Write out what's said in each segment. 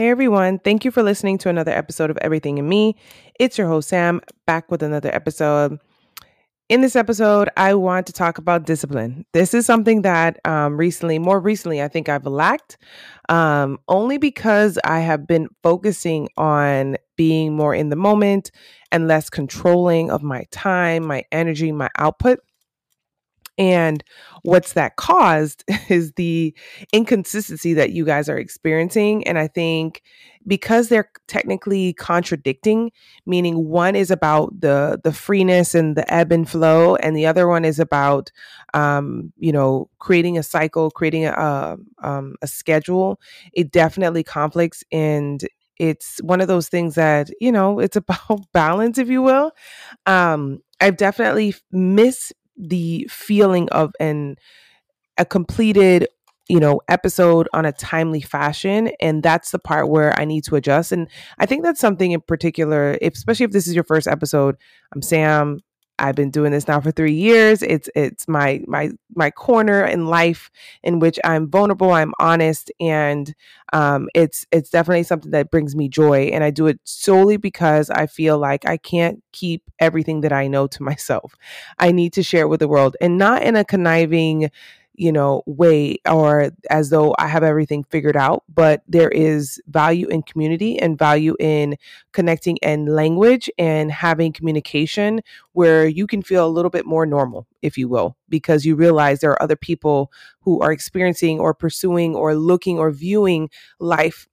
Hey everyone, thank you for listening to another episode of Everything in Me. It's your host Sam back with another episode. In this episode, I want to talk about discipline. This is something that um, recently, more recently, I think I've lacked um, only because I have been focusing on being more in the moment and less controlling of my time, my energy, my output. And what's that caused is the inconsistency that you guys are experiencing. And I think because they're technically contradicting, meaning one is about the the freeness and the ebb and flow, and the other one is about um, you know creating a cycle, creating a um, a schedule. It definitely conflicts and it's one of those things that you know it's about balance if you will um i've definitely missed the feeling of an a completed you know episode on a timely fashion and that's the part where i need to adjust and i think that's something in particular if, especially if this is your first episode i'm sam I've been doing this now for three years. It's it's my my my corner in life in which I'm vulnerable, I'm honest, and um, it's it's definitely something that brings me joy. And I do it solely because I feel like I can't keep everything that I know to myself. I need to share it with the world, and not in a conniving you know, way or as though I have everything figured out, but there is value in community and value in connecting and language and having communication where you can feel a little bit more normal, if you will, because you realize there are other people who are experiencing or pursuing or looking or viewing life.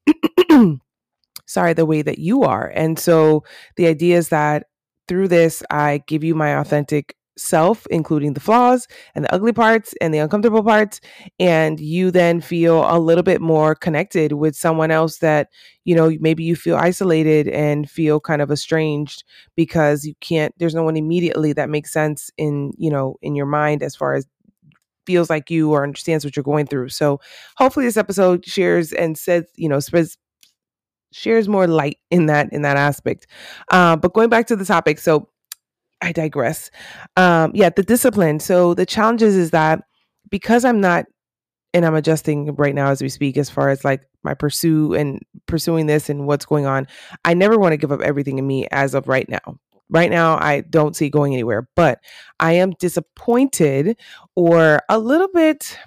sorry, the way that you are. And so the idea is that through this, I give you my authentic self, including the flaws and the ugly parts and the uncomfortable parts. And you then feel a little bit more connected with someone else that, you know, maybe you feel isolated and feel kind of estranged because you can't, there's no one immediately that makes sense in, you know, in your mind as far as feels like you or understands what you're going through. So hopefully this episode shares and says, you know, spreads shares more light in that in that aspect. Uh, but going back to the topic, so I digress. Um, yeah, the discipline. So the challenges is that because I'm not, and I'm adjusting right now as we speak, as far as like my pursue and pursuing this and what's going on. I never want to give up everything in me as of right now. Right now, I don't see going anywhere, but I am disappointed or a little bit.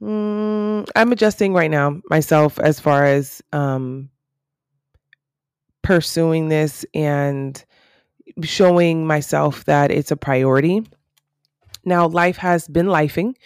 Mm, I'm adjusting right now myself as far as um, pursuing this and showing myself that it's a priority. Now, life has been lifing,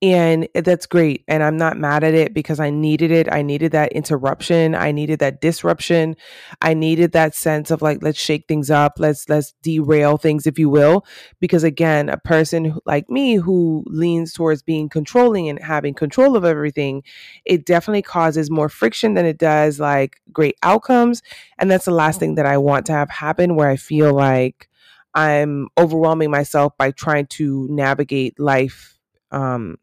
and that's great. And I'm not mad at it because I needed it. I needed that interruption. I needed that disruption. I needed that sense of like, let's shake things up. Let's, let's derail things, if you will. Because again, a person like me who leans towards being controlling and having control of everything, it definitely causes more friction than it does like great outcomes. And that's the last thing that I want to have happen where I feel like, I'm overwhelming myself by trying to navigate life um,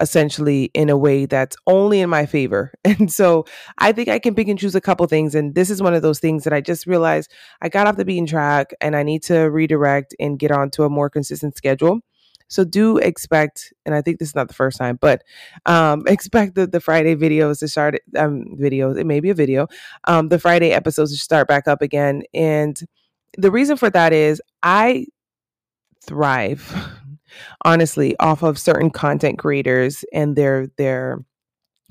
essentially in a way that's only in my favor. And so I think I can pick and choose a couple things. And this is one of those things that I just realized I got off the beaten track and I need to redirect and get onto a more consistent schedule. So do expect, and I think this is not the first time, but um, expect the, the Friday videos to start, um, videos, it may be a video, um, the Friday episodes to start back up again. And the reason for that is I thrive honestly off of certain content creators and their their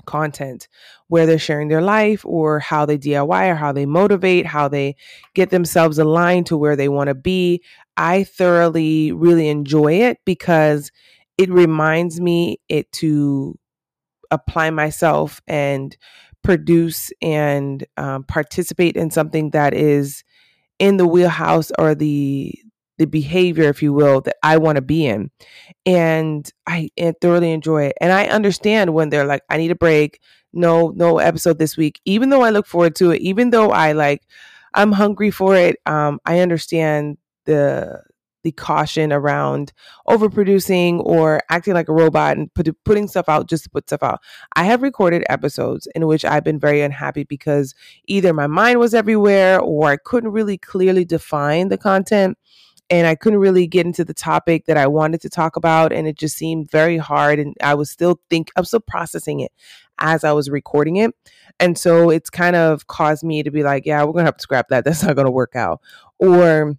content where they're sharing their life or how they DIY or how they motivate, how they get themselves aligned to where they want to be. I thoroughly really enjoy it because it reminds me it to apply myself and produce and um, participate in something that is in the wheelhouse or the the behavior, if you will, that I want to be in. And I thoroughly enjoy it. And I understand when they're like, I need a break. No, no episode this week. Even though I look forward to it, even though I like, I'm hungry for it. Um, I understand the the caution around overproducing or acting like a robot and put, putting stuff out just to put stuff out. I have recorded episodes in which I've been very unhappy because either my mind was everywhere or I couldn't really clearly define the content and I couldn't really get into the topic that I wanted to talk about and it just seemed very hard and I was still think I'm still processing it as I was recording it. And so it's kind of caused me to be like, yeah, we're to have to scrap that. That's not to work out. Or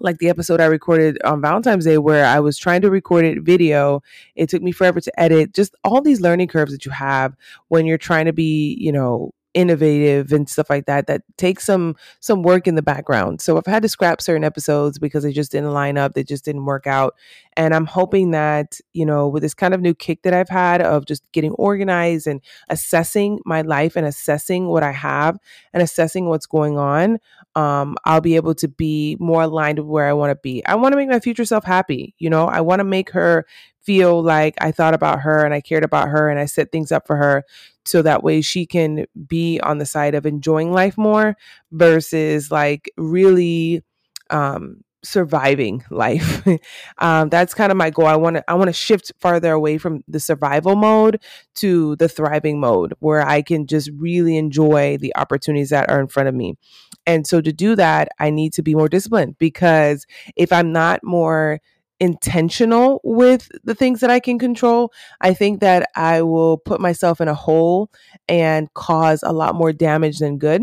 like the episode I recorded on Valentine's Day where I was trying to record it video. It took me forever to edit. Just all these learning curves that you have when you're trying to be, you know, innovative and stuff like that that takes some some work in the background so i've had to scrap certain episodes because they just didn't line up they just didn't work out and i'm hoping that you know with this kind of new kick that i've had of just getting organized and assessing my life and assessing what i have and assessing what's going on um, I'll be able to be more aligned with where I want to be. I want to make my future self happy. You know, I want to make her feel like I thought about her and I cared about her and I set things up for her so that way she can be on the side of enjoying life more versus like really um surviving life. um, that's kind of my goal. I want to I want to shift farther away from the survival mode to the thriving mode where I can just really enjoy the opportunities that are in front of me. And so to do that, I need to be more disciplined because if I'm not more intentional with the things that I can control, I think that I will put myself in a hole and cause a lot more damage than good.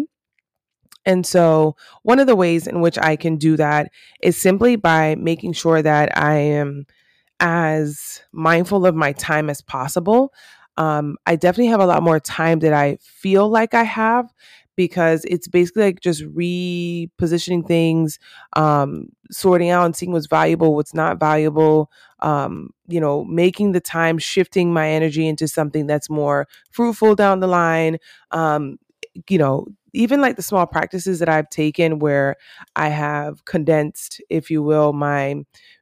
And so, one of the ways in which I can do that is simply by making sure that I am as mindful of my time as possible. Um, I definitely have a lot more time that I feel like I have because it's basically like just repositioning things, um, sorting out and seeing what's valuable, what's not valuable, um, you know, making the time, shifting my energy into something that's more fruitful down the line. Um, you know, even like the small practices that I've taken where I have condensed, if you will, my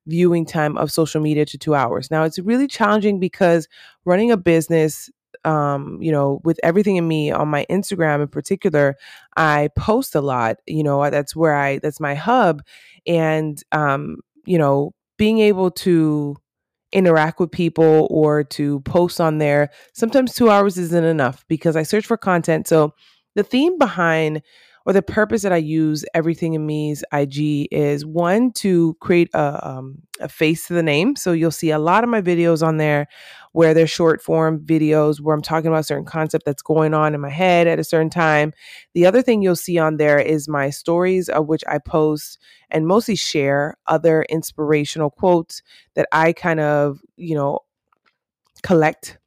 viewing time of social media to two hours. Now, it's really challenging because running a business um, you know, with everything in me on my Instagram in particular, I post a lot. You know, that's where I that's my hub, and um, you know, being able to interact with people or to post on there, sometimes two hours isn't enough because I search for content. So the theme behind or the purpose that I use everything in me's IG is one to create a, um, a face to the name. So you'll see a lot of my videos on there where they're short form videos where I'm talking about a certain concept that's going on in my head at a certain time. The other thing you'll see on there is my stories, of which I post and mostly share other inspirational quotes that I kind of, you know, collect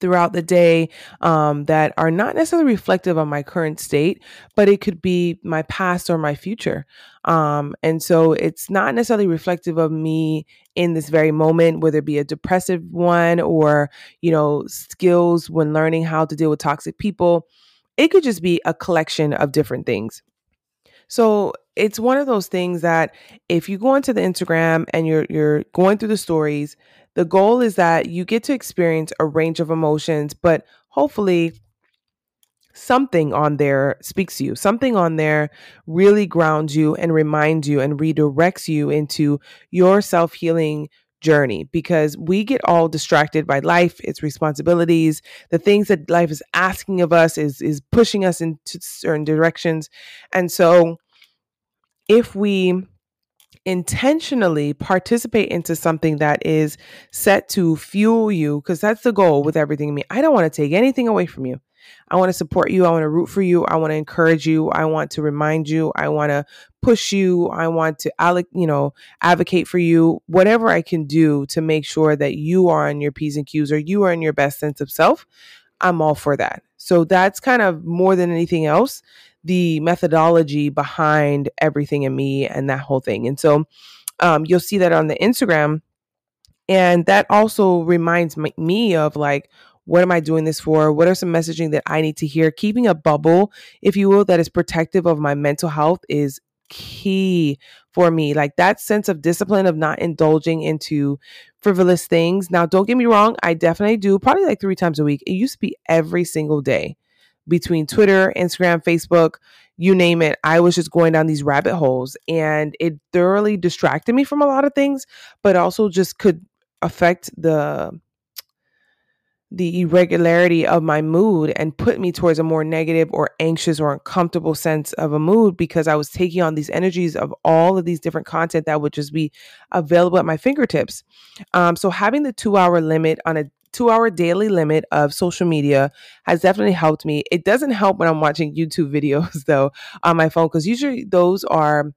throughout the day um, that are not necessarily reflective of my current state, but it could be my past or my future. Um, and so it's not necessarily reflective of me in this very moment, whether it be a depressive one or, you know, skills when learning how to deal with toxic people. It could just be a collection of different things. So it's one of those things that if you go into the Instagram and you're you're going through the stories, the goal is that you get to experience a range of emotions, but hopefully something on there speaks to you. Something on there really grounds you and reminds you and redirects you into your self healing journey because we get all distracted by life its responsibilities the things that life is asking of us is is pushing us into certain directions and so if we intentionally participate into something that is set to fuel you because that's the goal with everything me. I don't want to take anything away from you. I want to support you i want to root for you i want to encourage you i want to remind you i want to push you i want to you know advocate for you whatever i can do to make sure that you are on your p's and q's or you are in your best sense of self i'm all for that. So that's kind of more than anything else the methodology behind everything in me and that whole thing. And so um, you'll see that on the Instagram. And that also reminds me of like, what am I doing this for? What are some messaging that I need to hear? Keeping a bubble, if you will, that is protective of my mental health is key for me. Like that sense of discipline of not indulging into frivolous things. Now, don't get me wrong, I definitely do probably like three times a week. It used to be every single day between Twitter, Instagram, Facebook, you name it. I was just going down these rabbit holes and it thoroughly distracted me from a lot of things, but also just could affect the the irregularity of my mood and put me towards a more negative or anxious or uncomfortable sense of a mood because I was taking on these energies of all of these different content that would just be available at my fingertips. Um, so having the two hour limit on a two hour daily limit of social media has definitely helped me. It doesn't help when I'm watching YouTube videos though on my phone because usually those are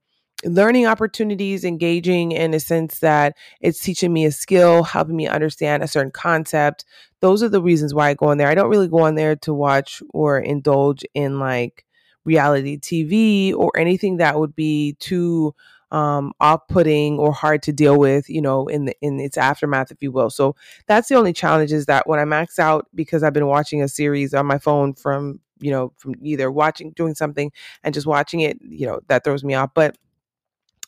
learning opportunities, engaging in a sense that it's teaching me a skill, helping me understand a certain concept. Those are the reasons why I go on there. I don't really go on there to watch or indulge in like reality TV or anything that would be too um, off-putting or hard to deal with, you know, in the in its aftermath, if you will. So that's the only challenge is that when I max out because I've been watching a series on my phone from you know from either watching doing something and just watching it, you know, that throws me off. But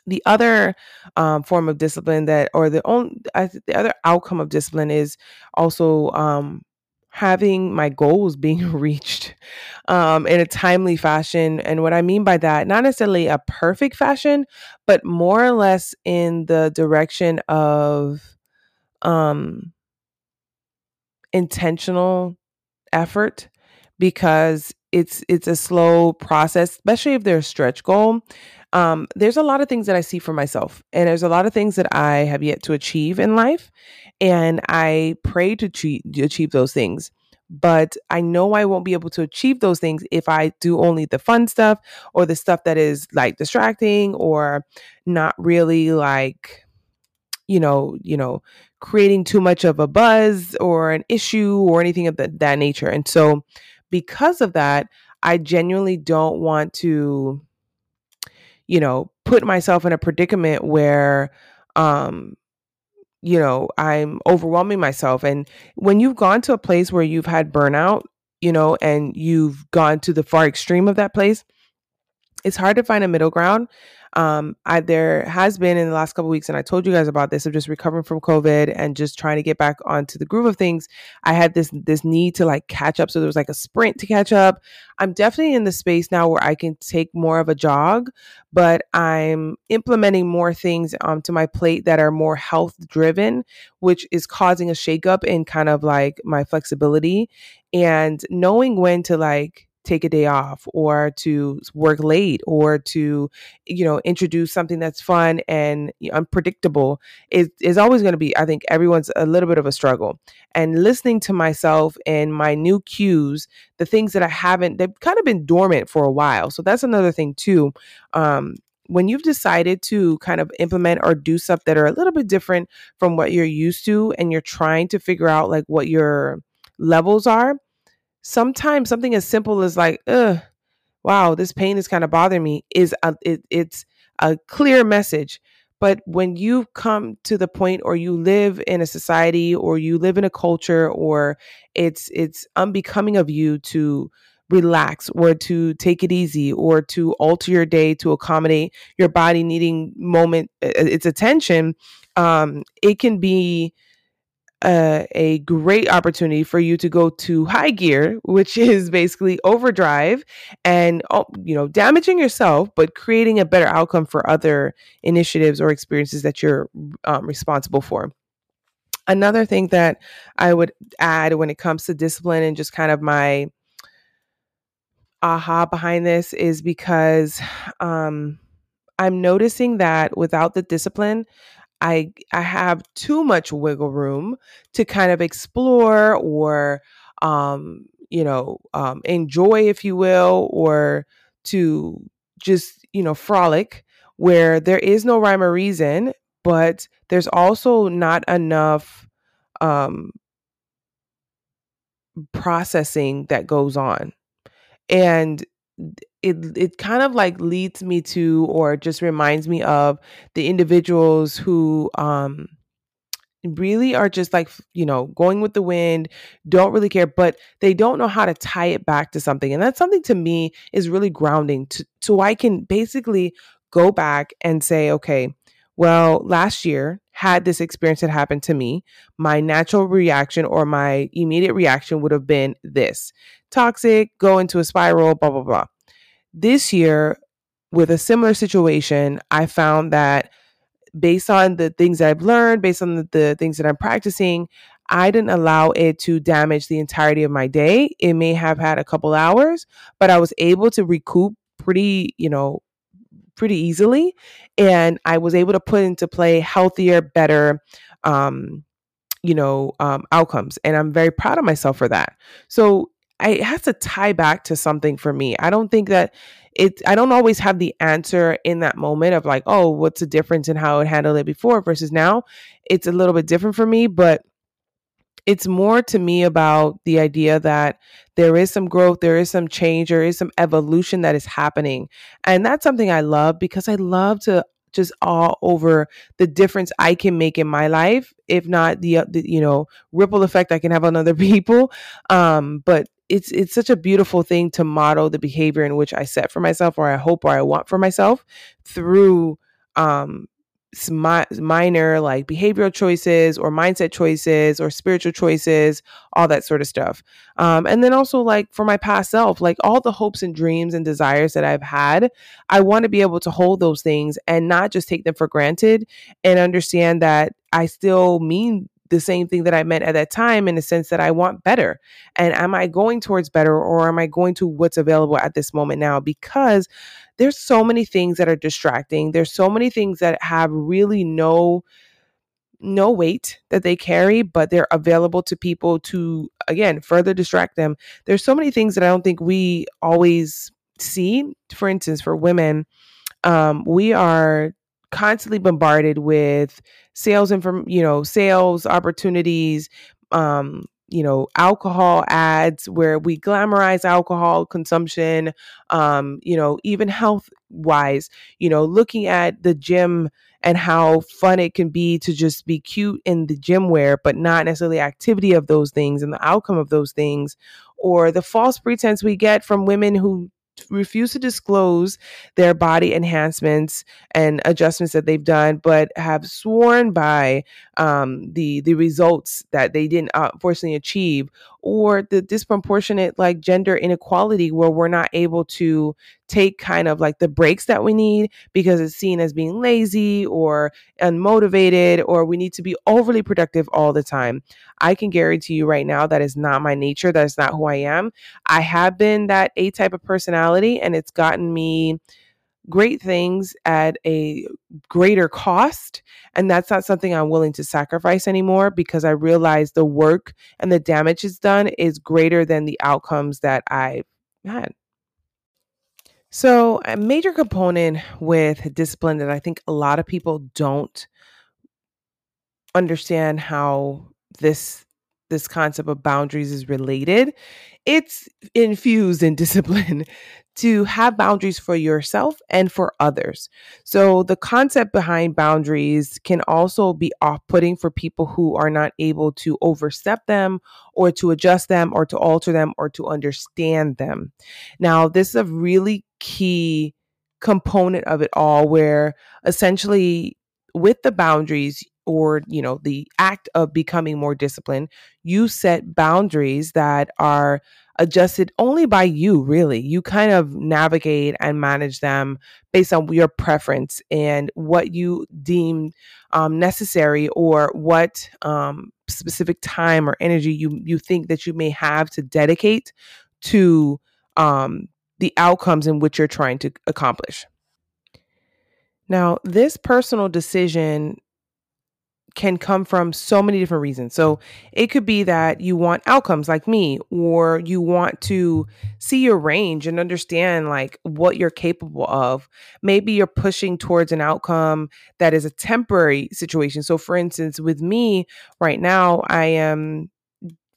the other um, form of discipline that, or the only, the other outcome of discipline is also um, having my goals being reached um, in a timely fashion. And what I mean by that, not necessarily a perfect fashion, but more or less in the direction of um, intentional effort because it's it's a slow process especially if there's a stretch goal um, there's a lot of things that I see for myself, and there's a lot of things that I have yet to achieve in life, and I pray to achieve, achieve those things. But I know I won't be able to achieve those things if I do only the fun stuff or the stuff that is like distracting or not really like, you know, you know, creating too much of a buzz or an issue or anything of the, that nature. And so, because of that, I genuinely don't want to you know, put myself in a predicament where, um, you know, I'm overwhelming myself. And when you've gone to a place where you've had burnout, you know, and you've gone to the far extreme of that place, it's hard to find a middle ground um, I, there has been in the last couple weeks, and I told you guys about this of just recovering from COVID and just trying to get back onto the groove of things. I had this this need to like catch up, so there was like a sprint to catch up. I'm definitely in the space now where I can take more of a jog, but I'm implementing more things onto my plate that are more health driven, which is causing a shakeup in kind of like my flexibility and knowing when to like take a day off or to work late or to you know introduce something that's fun and unpredictable is is always going to be i think everyone's a little bit of a struggle. And listening to myself and my new cues the things that i haven't they've kind of been dormant for a while. So that's another thing too um, when you've decided to kind of implement or do stuff that are a little bit different from what you're used to and you're trying to figure out like what your levels are sometimes something as simple as like, ugh, wow, this pain is kind of bothering me is a, it, it's a clear message. But when you come to the point or you live in a society or you live in a culture or it's it's unbecoming of you to relax or to take it easy or to alter your day to accommodate your body needing moment its attention um it can be a, a great opportunity for you to go to high gear, which is basically overdrive and oh, you know damaging yourself, but creating a better outcome for other initiatives or experiences that you're um, responsible for. Another thing that I would add when it comes to discipline and just kind of my aha behind this is because um, I'm noticing that without the discipline, I I have too much wiggle room to kind of explore or um, you know um, enjoy, if you will, or to just you know frolic where there is no rhyme or reason, but there's also not enough um, processing that goes on, and it it kind of like leads me to or just reminds me of the individuals who um really are just like you know going with the wind don't really care but they don't know how to tie it back to something. And that's something to me is really grounding to, so i can basically go back and say okay well last year had this experience that happened to me. My natural reaction or my immediate reaction would have been this. Toxic go into a spiral blah blah blah this year, with a similar situation, I found that based on the things that I've learned, based on the, the things that I'm practicing, I didn't allow it to damage the entirety of my day. It may have had a couple hours, but I was able to recoup pretty, you know, pretty easily. And I was able to put into play healthier, better, um, you know, um, outcomes. And I'm very proud of myself for that. So I, it has to tie back to something for me. I don't think that it, I don't always have the answer in that moment of like, oh, what's the difference in how I handled it before versus now? It's a little bit different for me, but it's more to me about the idea that there is some growth, there is some change, there is some evolution that is happening. And that's something I love because I love to just all over the difference I can make in my life, if not the, uh, the you know ripple effect I can have on other people. Um, but it's it's such a beautiful thing to model the behavior in which I set for myself, or I hope, or I want for myself through um, minor like behavioral choices or mindset choices or spiritual choices, all that sort of stuff. Um, and then also like for my past self, like all the hopes and dreams and desires that I've had, I want to be able to hold those things and not just take them for granted and understand that I still mean the same thing that I meant at that time in the sense that I want better. And am I going towards better or am I going to what's available at this moment now? Because there's so many things that are distracting. There's so many things that have really no no weight that they carry, but they're available to people to again further distract them. There's so many things that I don't think we always see. For instance, for women, um, we are constantly bombarded with sales and from you know sales opportunities um you know alcohol ads where we glamorize alcohol consumption um you know even health wise you know looking at the gym and how fun it can be to just be cute in the gym wear but not necessarily activity of those things and the outcome of those things or the false pretense we get from women who refuse to disclose their body enhancements and adjustments that they've done, but have sworn by um, the the results that they didn't uh, unfortunately achieve, or the disproportionate like gender inequality where we're not able to take kind of like the breaks that we need because it's seen as being lazy or unmotivated or we need to be overly productive all the time. I can guarantee you right now that is not my nature. That is not who I am. I have been that A type of personality and it's gotten me great things at a greater cost. And that's not something I'm willing to sacrifice anymore because I realize the work and the damage it's done is greater than the outcomes that I've had. So, a major component with discipline that I think a lot of people don't understand how this this concept of boundaries is related it's infused in discipline to have boundaries for yourself and for others. So, the concept behind boundaries can also be off putting for people who are not able to overstep them or to adjust them or to alter them or to understand them. Now, this is a really key component of it all where essentially with the boundaries or you know the act of becoming more disciplined you set boundaries that are adjusted only by you, really. You kind of navigate and manage them based on your preference and what you deem um, necessary or what um, specific time or energy you, you think that you may have to dedicate to um, the outcomes in which you're trying to accomplish. Now, this personal decision can come from so many different reasons. So it could be that you want outcomes like me, or you want to see your range and understand like what you're capable of. Maybe you're pushing towards an outcome that is a temporary situation. So, for instance, with me right now, I am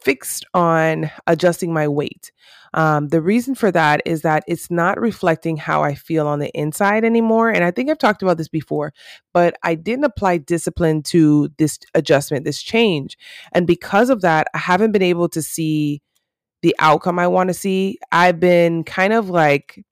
fixed on adjusting my weight. Um, the reason for that is that it's not reflecting how I feel on the inside anymore. And I think I've talked about this before, but I didn't apply discipline to this adjustment, this change. And because of that, I haven't been able to see the outcome I want to see. I've been kind of like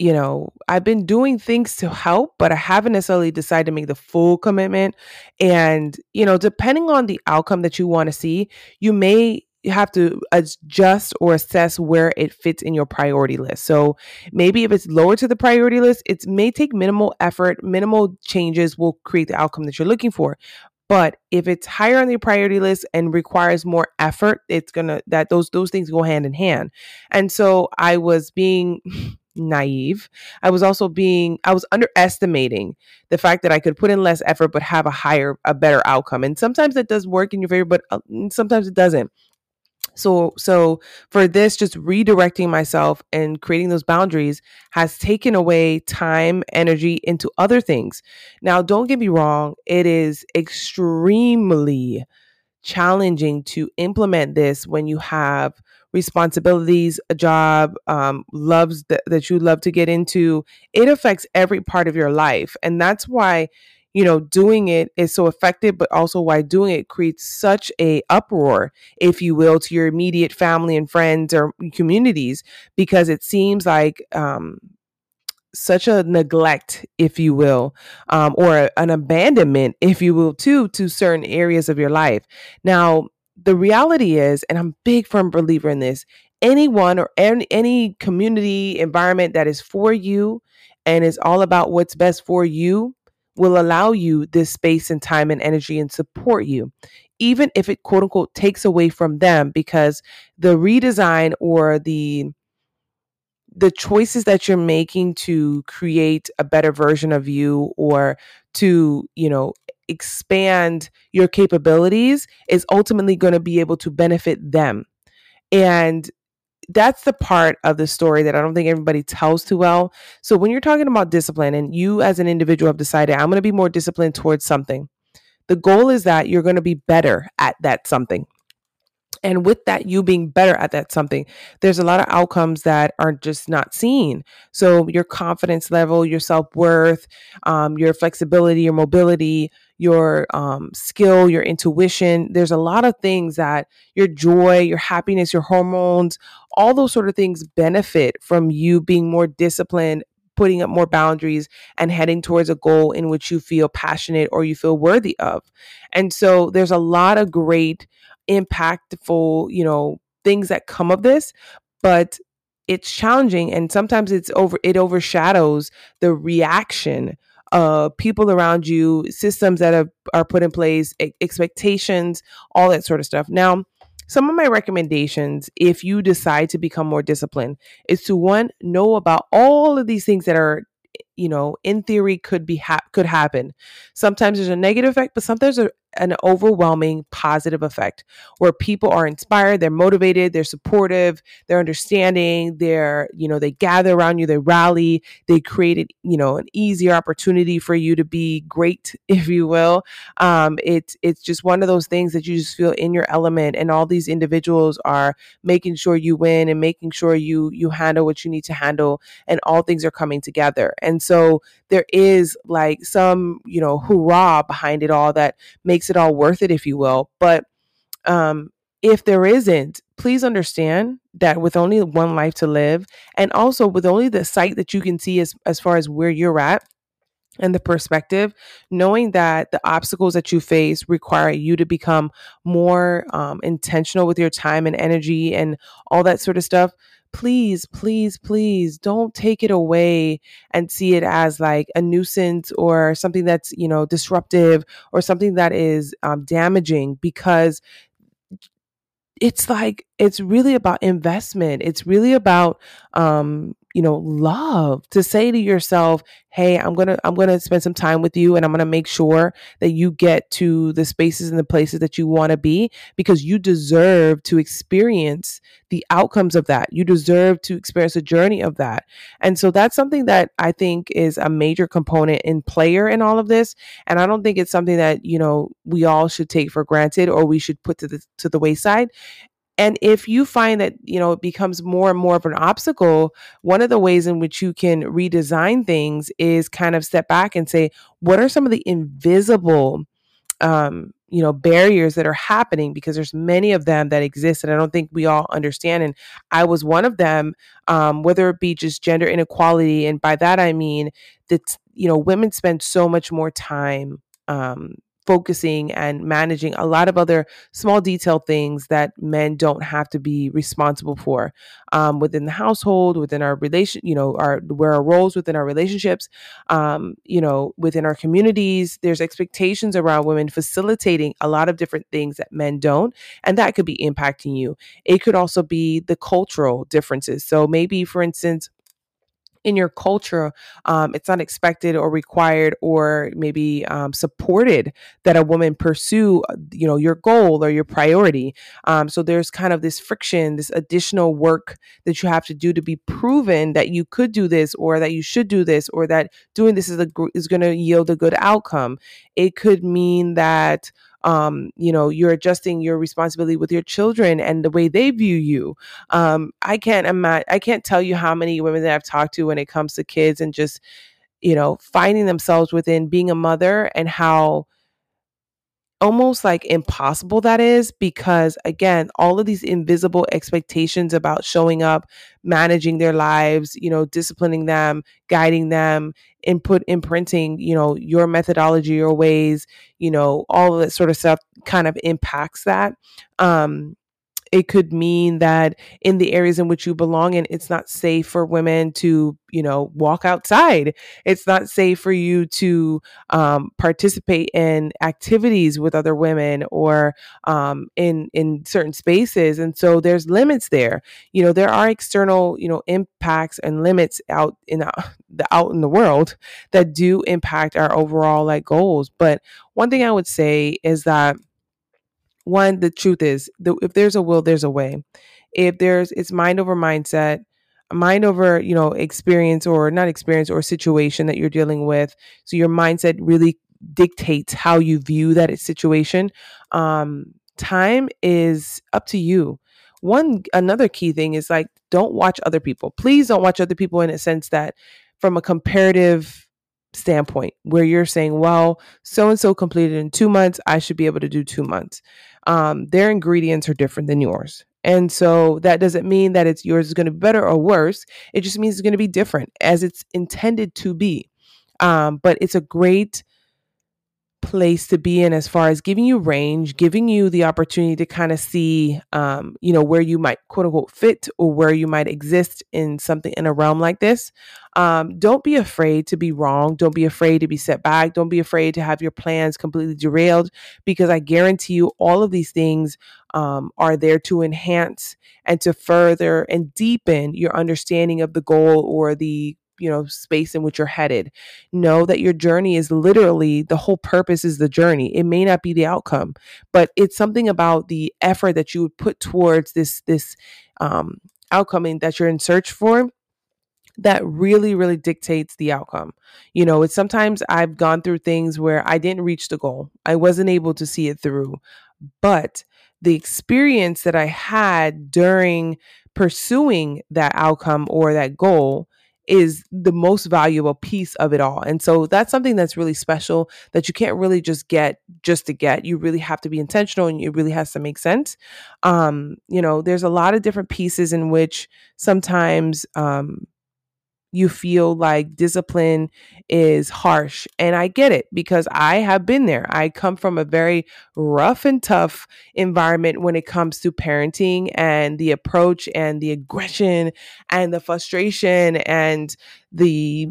you know, I've been doing things to help, but I haven't necessarily decided to make the full commitment. And, you know, depending on the outcome that you want to see, you may have to adjust or assess where it fits in your priority list. So maybe if it's lower to the priority list, it may take minimal effort, minimal changes will create the outcome that you're looking for. But if it's higher on the priority list and requires more effort, it's gonna that those those things go hand in hand. And so I was being naive. I was also being, I was underestimating the fact that I could put in less effort but have a higher, a better outcome. And sometimes it does work in your favor, but uh, sometimes it doesn't. So, so for this, just redirecting myself and creating those boundaries has taken away time, energy into other things. Now, don't get me wrong, it is extremely challenging to implement this when you have responsibilities, a job, um, loves that, that you love to get into. It affects every part of your life. And that's why you know doing it is so effective but also why doing it creates such a uproar if you will to your immediate family and friends or communities because it seems like um, such a neglect, if you will, um, or an abandonment, if you will, too, to certain areas of your life. Now, the reality is, and I'm big firm believer in this, anyone or any, any community environment that is for you and is all about what's best for you will allow you this space and time and energy and support you even if it quote unquote takes away from them because the redesign or the the choices that you're making to create a better version of you or to, you know, expand your capabilities is ultimately going to be able to benefit them. And that's the part of the story that I don't think everybody tells too well. So when you're talking about discipline and you as an individual have decided I'm going to be more disciplined towards something, the goal is that you're going to be better at that something. And with that, you being better at that something, there's a lot of outcomes that are just not seen. So, your confidence level, your self worth, um, your flexibility, your mobility, your um, skill, your intuition, there's a lot of things that your joy, your happiness, your hormones, all those sort of things benefit from you being more disciplined, putting up more boundaries and heading towards a goal in which you feel passionate or you feel worthy of. And so there's a lot of great impactful, you know, things that come of this, but it's challenging and sometimes it's over it overshadows the reaction of people around you, systems that have, are put in place, expectations, all that sort of stuff. Now, some of my recommendations, if you decide to become more disciplined, is to one, know about all of these things that are you know in theory could be ha- could happen. Sometimes there's a negative effect but sometimes there's an overwhelming positive effect where people are inspired they're motivated they're supportive they're understanding they're you know they gather around you they rally they created you know an easier opportunity for you to be great if you will. Um, it's it's just one of those things that you just feel in your element and all these individuals are making sure you win and making sure you you handle what you need to handle and all things are coming together. And so there is like some you know hurrah behind it all that makes makes it all worth it, if you will. But um, if there isn't, please understand that with only one life to live, and also with only the sight that you can see as, as far as where you're at, and the perspective, knowing that the obstacles that you face require you to become more um, intentional with your time and energy and all that sort of stuff please, please, please don't take it away and see it as like a nuisance or something that's, you know, disruptive or something that is um, damaging because it's like it's really about investment. It's really about um you know love to say to yourself hey i'm gonna i'm gonna spend some time with you and i'm gonna make sure that you get to the spaces and the places that you want to be because you deserve to experience the outcomes of that. You deserve to experience the journey of that. And so that's something that i think is a major component in player in all of this. And i don't think it's something that you know we all should take for granted or we should put to the to the wayside and if you find that, you know, it becomes more and more of an obstacle, one of the ways in which you can redesign things is kind of step back and say, what are some of the invisible um, you know barriers that are happening? Because there's many of them that exist and i don't think we all understand and i was one of them um, whether it be just gender inequality and by that i mean that you know women spend so much more time um, focusing and managing a lot of other small detail things that men don't have to be responsible for um, within the household within our relation you know our where our roles within our relationships um, you know within our communities. There's expectations around women facilitating a lot of different things that men don't and that could be impacting you. It could also be the cultural differences. So maybe for instance in your culture, um, it's not expected or required or maybe um, supported that a woman pursue, uh, you know, your goal or your priority. Um, so there's kind of this friction, this additional work that you have to do to be proven that you could do this or that you should do this or that doing this is a, is going to yield a good outcome. It could mean that um, you know, you're adjusting your responsibility with your children and the way they view you. Um, I can't imagine, I can't tell you how many women that I've talked to when it comes to kids and just, you know, finding themselves within being a mother and how almost like impossible that is because again all of these invisible expectations about showing up managing their lives you know disciplining them guiding them input imprinting you know your methodology your ways you know all of that sort of stuff kind of impacts that. Um it could mean that in the areas in which you belong in it's not safe for women to you know walk outside. It's not safe for you to um, participate in activities with other women or um, in in certain spaces. And so there's limits there. You know there are external you know impacts and limits out in the, the out in the world that do impact our overall like goals. But one thing i would say is that one, the truth is, the, if there's a will, there's a way. If there's, it's mind over mindset, mind over, you know, experience or not experience or situation that you're dealing with. So your mindset really dictates how you view that situation. Um, time is up to you. One, another key thing is like, don't watch other people. Please don't watch other people in a sense that from a comparative standpoint where you're saying, well, so and so completed in two months, I should be able to do two months. Um, their ingredients are different than yours. And so that doesn't mean that it's yours is going to be better or worse. It just means it's going to be different as it's intended to be. Um, but it's a great place to be in as far as giving you range, giving you the opportunity to kind of see, um, you know, where you might quote unquote fit or where you might exist in something in a realm like this. Um, don't be afraid to be wrong. Don't be afraid to be set back. Don't be afraid to have your plans completely derailed because I guarantee you all of these things um, are there to enhance and to further and deepen your understanding of the goal or the you know space in which you're headed. Know that your journey is literally the whole purpose is the journey. It may not be the outcome but it's something about the effort that you would put towards this this um outcome that you're in search for that really really dictates the outcome. You know it's sometimes i've gone through things where i didn't reach the goal. I wasn't able to see it through but the experience that i had during pursuing that outcome or that goal is the most valuable piece of it all. And so that's something that's really special that you can't really just get just to get. You really have to be intentional and it really has to make sense. Um, you know, there's a lot of different pieces in which sometimes um you feel like discipline is harsh. And I get it because I have been there. I come from a very rough and tough environment when it comes to parenting and the approach and the aggression and the frustration and the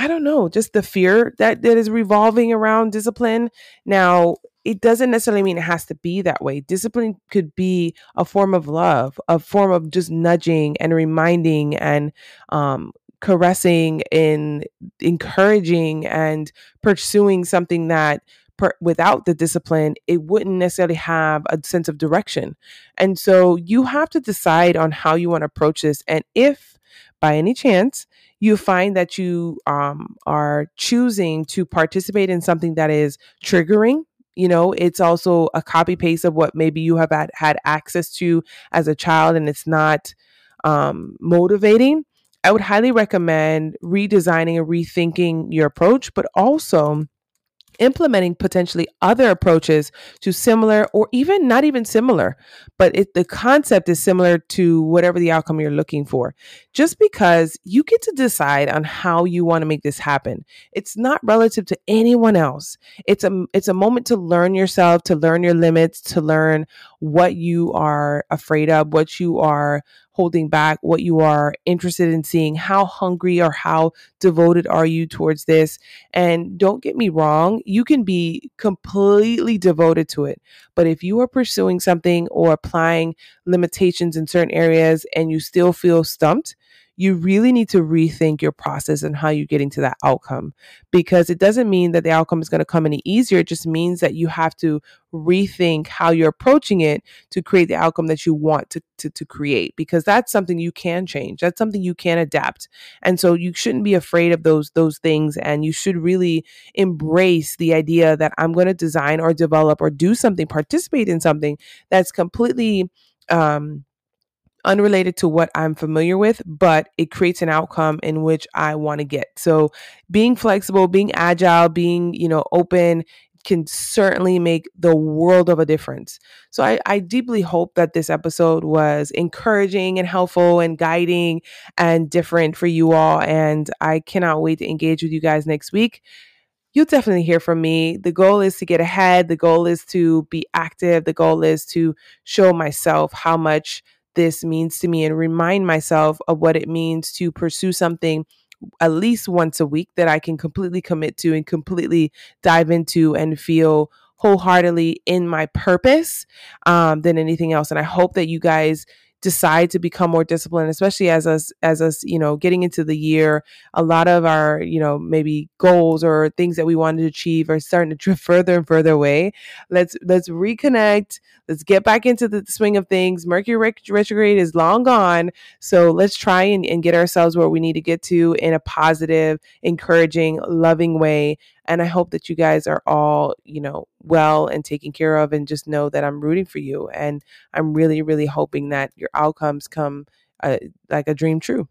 I don't know, just the fear that that is revolving around discipline. Now, it doesn't necessarily mean it has to be that way. Discipline could be a form of love, a form of just nudging and reminding and um, caressing and encouraging and pursuing something that per, without the discipline it wouldn't necessarily have a sense of direction. And so you have to decide on how you want to approach this and if by any chance you find that you um, are choosing to participate in something that is triggering you know it's also a copy paste of what maybe you have had, had access to as a child and it's not um, motivating I would highly recommend redesigning and rethinking your approach, but also implementing potentially other approaches to similar or even not even similar but it, the concept is similar to whatever the outcome you're looking for. Just because you get to decide on how you want to make this happen. It's not relative to anyone else. It's a it's a moment to learn yourself to learn your limits to learn what you are afraid of what you are holding back, what you are interested in seeing, how hungry or how devoted are you towards this. And don't get me wrong, you can be completely devoted to it. But if you are pursuing something or applying limitations in certain areas and you still feel stumped, you really need to rethink your process and how you're getting to that outcome because it doesn't mean that the outcome is going to come any easier. It just means that you have to rethink how you're approaching it to create the outcome that you want to, to, to create because that's something you can change. That's something you can adapt. And so you shouldn't be afraid of those those things and you should really embrace the idea that I'm going to design or develop or do something, participate in something that's completely um unrelated to what I'm familiar with, but it creates an outcome in which I want to get. So being flexible, being agile, being, you know, open can certainly make the world of a difference. So I, I deeply hope that this episode was encouraging and helpful and guiding and different for you all. And I cannot wait to engage with you guys next week you'll definitely hear from me. The goal is to get ahead. The goal is to be active. The goal is to show myself how much this means to me and remind myself of what it means to pursue something at least once a week that I can completely commit to and completely dive into and feel wholeheartedly in my purpose um, than anything else. And I hope that you guys decide to become more disciplined especially as us as us you know getting into the year a lot of our you know maybe goals or things that we wanted to achieve are starting to drift further and further away. Let's let's reconnect. Let's get back into the swing of things. Mercury retrograde is long gone. So let's try and, and get ourselves where we need to get to in a positive encouraging loving way and I hope that you guys are all, you know, well and taken care of and just know that I'm rooting for you. And I'm really, really hoping that your outcomes come uh, like a dream true.